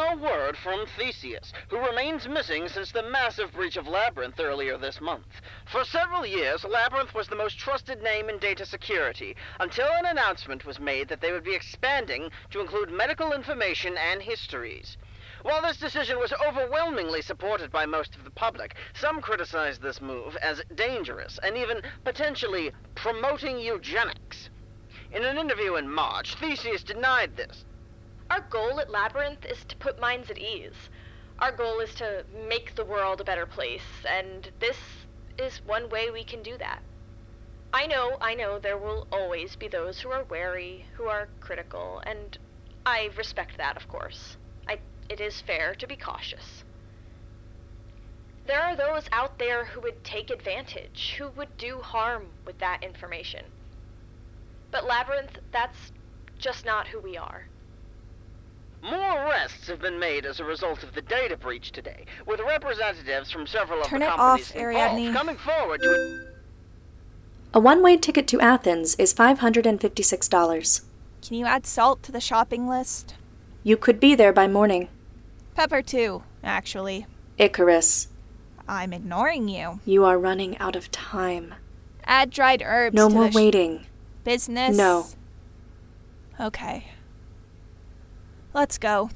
no word from Theseus, who remains missing since the massive breach of Labyrinth earlier this month. For several years, Labyrinth was the most trusted name in data security, until an announcement was made that they would be expanding to include medical information and histories. While this decision was overwhelmingly supported by most of the public, some criticized this move as dangerous and even potentially promoting eugenics. In an interview in March, Theseus denied this. Our goal at Labyrinth is to put minds at ease. Our goal is to make the world a better place, and this is one way we can do that. I know, I know there will always be those who are wary, who are critical, and I respect that, of course it is fair to be cautious. There are those out there who would take advantage, who would do harm with that information. But Labyrinth, that's just not who we are. More arrests have been made as a result of the data breach today, with representatives from several Turn of the it companies off, involved Ariadne. coming forward to. A one way ticket to Athens is $556. Can you add salt to the shopping list? You could be there by morning. Pepper, too, actually. Icarus, I'm ignoring you. you are running out of time. Add dried herbs No to more the sh- waiting. business. No. Okay. Let's go.